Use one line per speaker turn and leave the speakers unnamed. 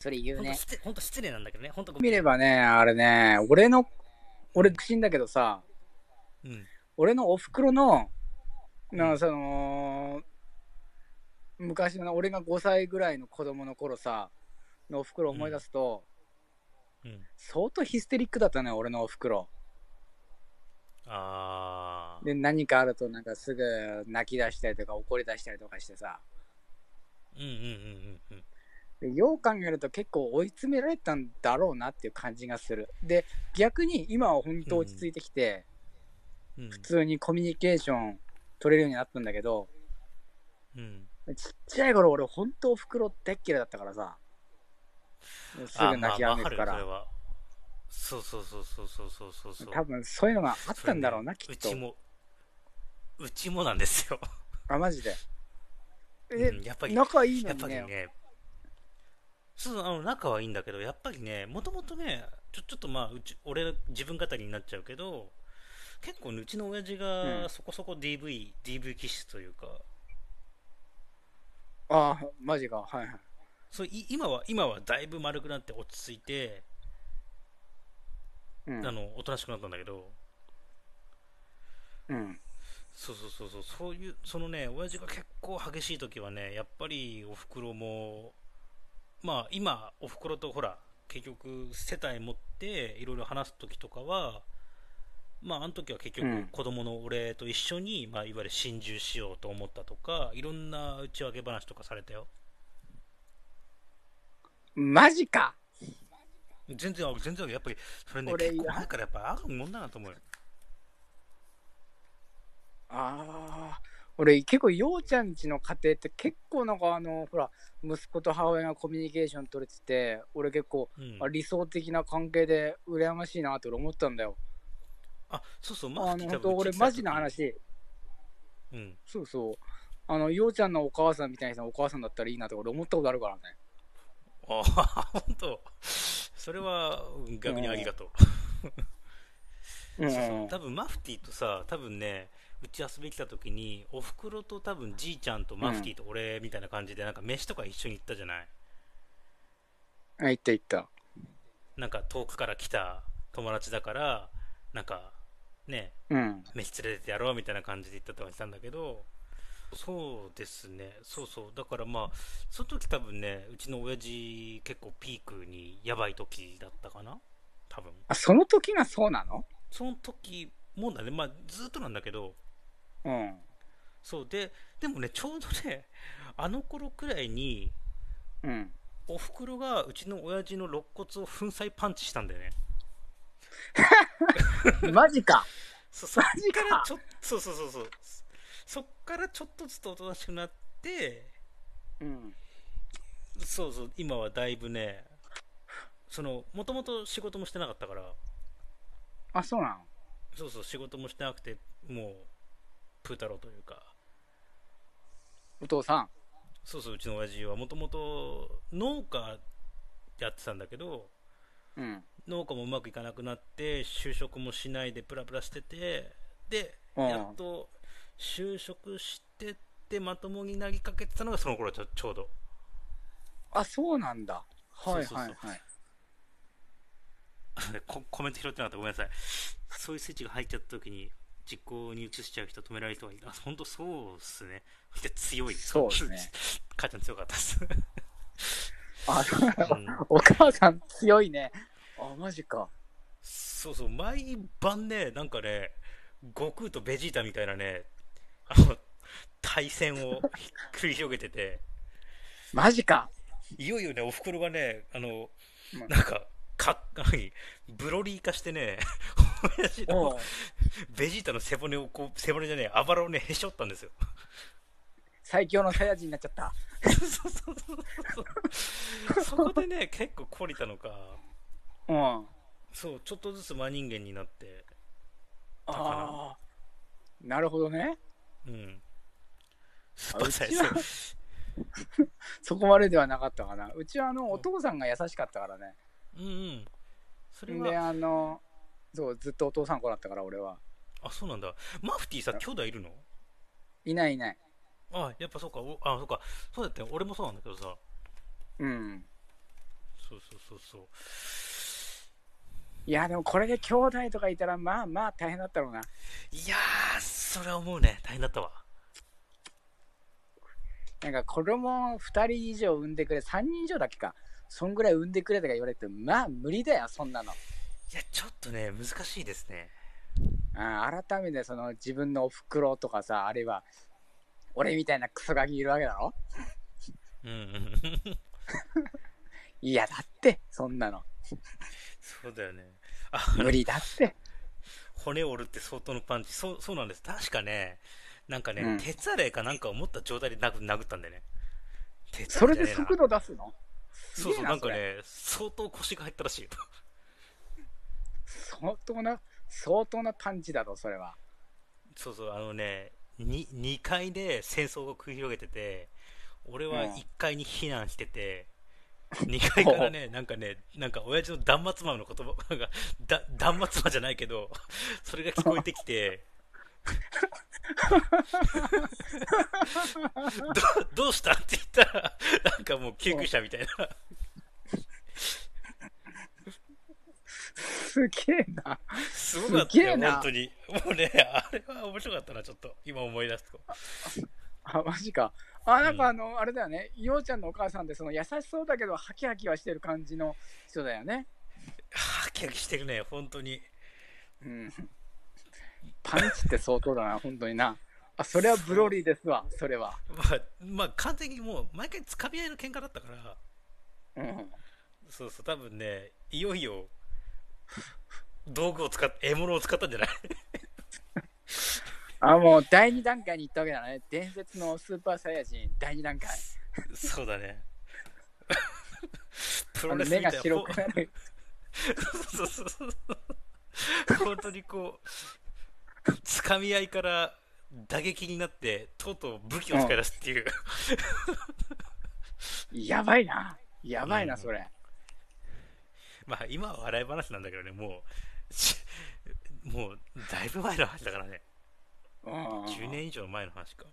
それ言うね。
ほんと失礼なんだけどね。ほんと
見ればね、あれね、俺の、俺独身だけどさ、
うん。
俺のお袋の、なんかその、昔のな俺が5歳ぐらいの子供の頃さ、のお袋を思い出すと、
うん。
相当ヒステリックだったね、俺のお袋。
あー。
で、何かあるとなんかすぐ泣き出したりとか怒り出したりとかしてさ。
うんうんうんうんうん。
でよう考えると結構追い詰められたんだろうなっていう感じがする。で、逆に今は本当落ち着いてきて、
うん、
普通にコミュニケーション取れるようになったんだけど、
うん、
ちっちゃい頃俺本当お袋大っキいだったからさ、すぐ泣きやめるから。
まあ、そ,そうそうそうそうそうそうそう。
多分そういうのがあったんだろうな、ね、きっと。
うちも、うちもなんですよ。
あ、マジで。え、
うん、やっぱり
仲いいのにね。
やっぱりねそう、あの、仲はいいんだけど、やっぱりね、もともとね、ちょ、ちょっとまあ、うち、俺、自分語りになっちゃうけど、結構ね、うちの親父
う
が
ん
そこそこ DV、DV 気質というか、
あマジか。はいはい。
そうい今は、今はだいぶ丸くなって落ち着いて、
うん。
あの、おとなしくなったんだけど、
うん。
そうそうそうそう、そういう、そのね、親父が結構激しい時はね、やっぱりお袋も、まあ今、お袋とほら、結局世帯持っていろいろ話す時とかは、まああの時は結
うん
局子供の俺と一緒に、まあいわゆる心中しようと思ったとか、いろんな打ち明け話とかされたよ。
マジか
全然、全然、やっぱり、それね、
俺
結構前からやっぱあるもんだなと思うよ。
ああ。俺結構、ようちゃんちの家庭って結構なんかあの、ほら、息子と母親がコミュニケーション取れてて、俺結構、
うん
あ理想的な関係で羨ましいなって俺思ったんだよ。
あ、そうそう、マ
あの、
フティー
本当俺マジな。話。
うん。
そうそう。あの、ようちゃんのお母さんみたいなお母さんだったらいいなって俺思ったことあるからね。
ああ、本当。それは逆にありがとう。
うん
そうそう。多分マフティーとさ、多分ね、うち遊びに来た時に、おふくろと多分じいちゃんとマフティーと俺みたいな感じで、なんか飯とか一緒に行ったじゃない？
あ、言った言った。
なんか遠くから来た友達だから、なんかね、
うん。
飯連れてってやろうみたいな感じで行ったとかしたんだけど、そうですね、そうそう、だからまあ、その時多分ね、うちの親父結構ピークにやばい時だったかな？多分。
あ、その時がそうなの？
その時もだね、まあずっとなんだけど、
うん。
そうで、でもね、ちょうどね、あの頃くらいに、
うん。
おふくろがうちの親父の肋骨を粉砕パンチしたんだよね。
マジか。
そそっ
か
からちょっそうそうそうそう。そっからちょっとずつおとなしくなって、
うん。
そうそう、今はだいぶね、その、もともと仕事もしてなかったから、
あ、そうなの？
そうそう、仕事もしてなくて、もう、プー太郎というか、
お父さん？
そうそう、うちの親父はもともと農家やってたんだけど、
うん。
農家もうまくいかなくなって、就職もしないでプラプラしてて、で、
うん
やっと就職してってまともになりかけてたのがその頃ちょちょうど。
あ、そうなんだ。はい
そうそうそう
はいはい。
あのねココメント拾ってなかったごめんなさい。そういうスイッチが入っちゃった時に実行に移しちゃう人止められる人がいる。あ、本当そうっすね。で強いです。
そうですね。
母ちゃん強かったです。
あ、
うん
お母さん強いね。あ、マジか。
そうそう、毎晩ね、なんかね、悟空とベジータみたいなね、あの、対戦を 繰り広げてて、
マジか。
いよいよね、おふくろがね、あの、
うん
なんか、か、何ブロリー化してね、親 父
お
のベジータの背骨をこう、背骨じゃねえ、あばらをね、へし折ったんですよ。
最強のサイヤ人になっちゃった。
そうそうそうそう。そこでね、結構懲りたのか、
うん。
そう、ちょっとずつ真人間になって、
ああ。なるほどね。
うん。スパーサイ。
そこまでではなかったかな。うちはあの、お父さんが優しかったからね。
うんうん。それ
で、
は、
あの、そう、ずっとお父さん子だったから、俺は。
あ、そうなんだ。マフティーさ、兄弟いるの？
いないいない。
あ、やっぱそうか。おあ、そうか。そうだったよ。俺もそうなんだけどさ。
うん。
そうそうそうそう
いや、でもこれで兄弟とかいたら、まあまあ大変だったろうな。
いやーそれは思うね大変だったわ
なんか子供2人以上産んでくれ、3人以上だっけか。そんぐらい産んでくれとか言われて、まあ無理だよ、そんなの。
いやちょっとね難しいですね。
あ改めてその自分のおふくろとかさ、あるいは俺みたいなクソガキいるわけだろ？
うんうん。
いや、だって、そんなの。
そうだよね。あ
無理だって。
骨折るって相当のパンチ。そうそうなんです。確かねなんかね、
うん。
鉄アレイかなんかを持った状態で殴殴ったんだよね。鉄
それで速度出すの？
そうそうなんかね相当腰が入ったらしいよ。
相当な、相当なパンチだろ、それは。
そうそうあのね 2, 2階で戦争を繰り広げてて俺は
うん。
1階に避難してて、2階からねなんかねなんか親父の断末魔の言葉なんかだ断末魔じゃないけどそれが聞こえてきて ど どうしたって言ったらなんかもう救急車みたいな
すげえな。
すごかったよ
すげえな
本当にもうねあれは面白かったなちょっと今思い出すと
あ、マジか。あ、なん
うん
かあの、あれだよね。ようちゃんのお母さんって、その優しそうだけど、ハキハキはしてる感じの人だよね。
ハキハキしてるね本当に
うん。パンチって相当だな、本当にな。あ、それはブロリーですわ、それは。
まあ、まあ、完全にもう毎回つかみ合いの喧嘩だったから
うん。
そうそう多分ねいよいよ道具を使って獲物を使ったんじゃない？
あ、もう第2段階に行ったわけだね。伝説のスーパーサイヤ人、第2段階。
そうだね プ
あ
ロレス
の目が
みたいな
白くなる。
そうそうそう本当にこうつかみ合いから打撃になってとうとう武器を使い出すっていう、
やばいな。やばいな、
うん
それ。
まあ今は笑い話なんだけどねもうしもうだいぶ前の話だからね
うん。
10年以上前の話か